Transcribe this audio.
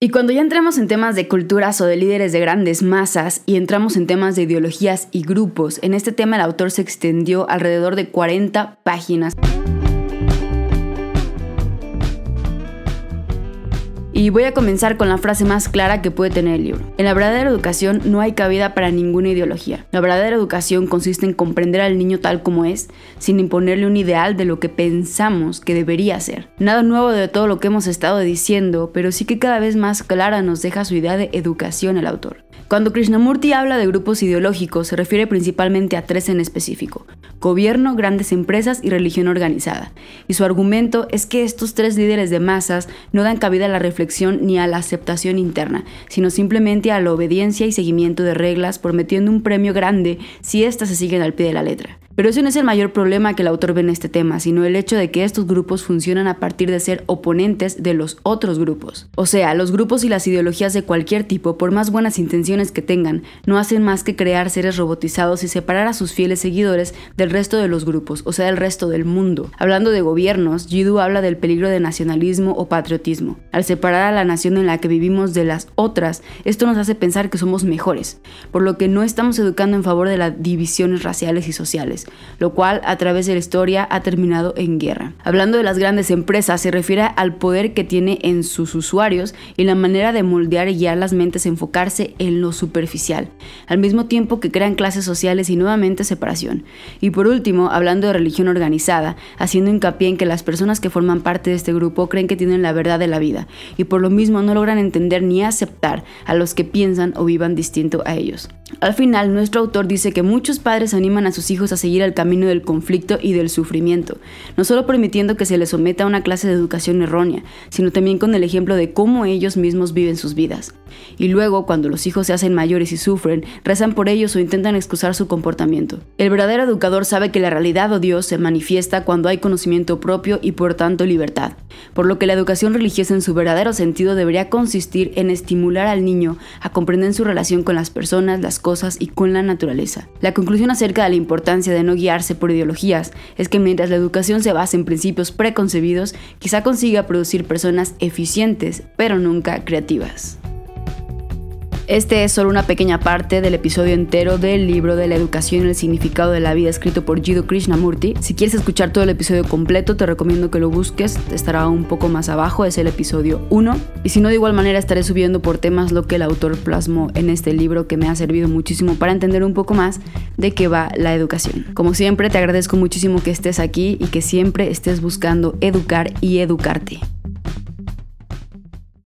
Y cuando ya entramos en temas de culturas o de líderes de grandes masas y entramos en temas de ideologías y grupos, en este tema el autor se extendió alrededor de 40 páginas. Y voy a comenzar con la frase más clara que puede tener el libro. En la verdadera educación no hay cabida para ninguna ideología. La verdadera educación consiste en comprender al niño tal como es, sin imponerle un ideal de lo que pensamos que debería ser. Nada nuevo de todo lo que hemos estado diciendo, pero sí que cada vez más clara nos deja su idea de educación el autor. Cuando Krishnamurti habla de grupos ideológicos, se refiere principalmente a tres en específico, gobierno, grandes empresas y religión organizada. Y su argumento es que estos tres líderes de masas no dan cabida a la reflexión ni a la aceptación interna, sino simplemente a la obediencia y seguimiento de reglas, prometiendo un premio grande si éstas se siguen al pie de la letra. Pero ese no es el mayor problema que el autor ve en este tema, sino el hecho de que estos grupos funcionan a partir de ser oponentes de los otros grupos. O sea, los grupos y las ideologías de cualquier tipo, por más buenas intenciones que tengan, no hacen más que crear seres robotizados y separar a sus fieles seguidores del resto de los grupos, o sea, del resto del mundo. Hablando de gobiernos, Jiddu habla del peligro de nacionalismo o patriotismo. Al separar a la nación en la que vivimos de las otras, esto nos hace pensar que somos mejores, por lo que no estamos educando en favor de las divisiones raciales y sociales lo cual a través de la historia ha terminado en guerra. Hablando de las grandes empresas, se refiere al poder que tiene en sus usuarios y la manera de moldear y guiar las mentes a enfocarse en lo superficial, al mismo tiempo que crean clases sociales y nuevamente separación. Y por último, hablando de religión organizada, haciendo hincapié en que las personas que forman parte de este grupo creen que tienen la verdad de la vida y por lo mismo no logran entender ni aceptar a los que piensan o vivan distinto a ellos. Al final, nuestro autor dice que muchos padres animan a sus hijos a seguir el camino del conflicto y del sufrimiento, no solo permitiendo que se les someta a una clase de educación errónea, sino también con el ejemplo de cómo ellos mismos viven sus vidas. Y luego, cuando los hijos se hacen mayores y sufren, rezan por ellos o intentan excusar su comportamiento. El verdadero educador sabe que la realidad o Dios se manifiesta cuando hay conocimiento propio y por tanto libertad, por lo que la educación religiosa en su verdadero sentido debería consistir en estimular al niño a comprender su relación con las personas, las cosas y con la naturaleza. La conclusión acerca de la importancia de no guiarse por ideologías es que mientras la educación se basa en principios preconcebidos, quizá consiga producir personas eficientes, pero nunca creativas. Este es solo una pequeña parte del episodio entero del libro de la educación y el significado de la vida escrito por Jiddu Krishnamurti. Si quieres escuchar todo el episodio completo, te recomiendo que lo busques, estará un poco más abajo, es el episodio 1. Y si no, de igual manera estaré subiendo por temas lo que el autor plasmó en este libro que me ha servido muchísimo para entender un poco más de qué va la educación. Como siempre, te agradezco muchísimo que estés aquí y que siempre estés buscando educar y educarte.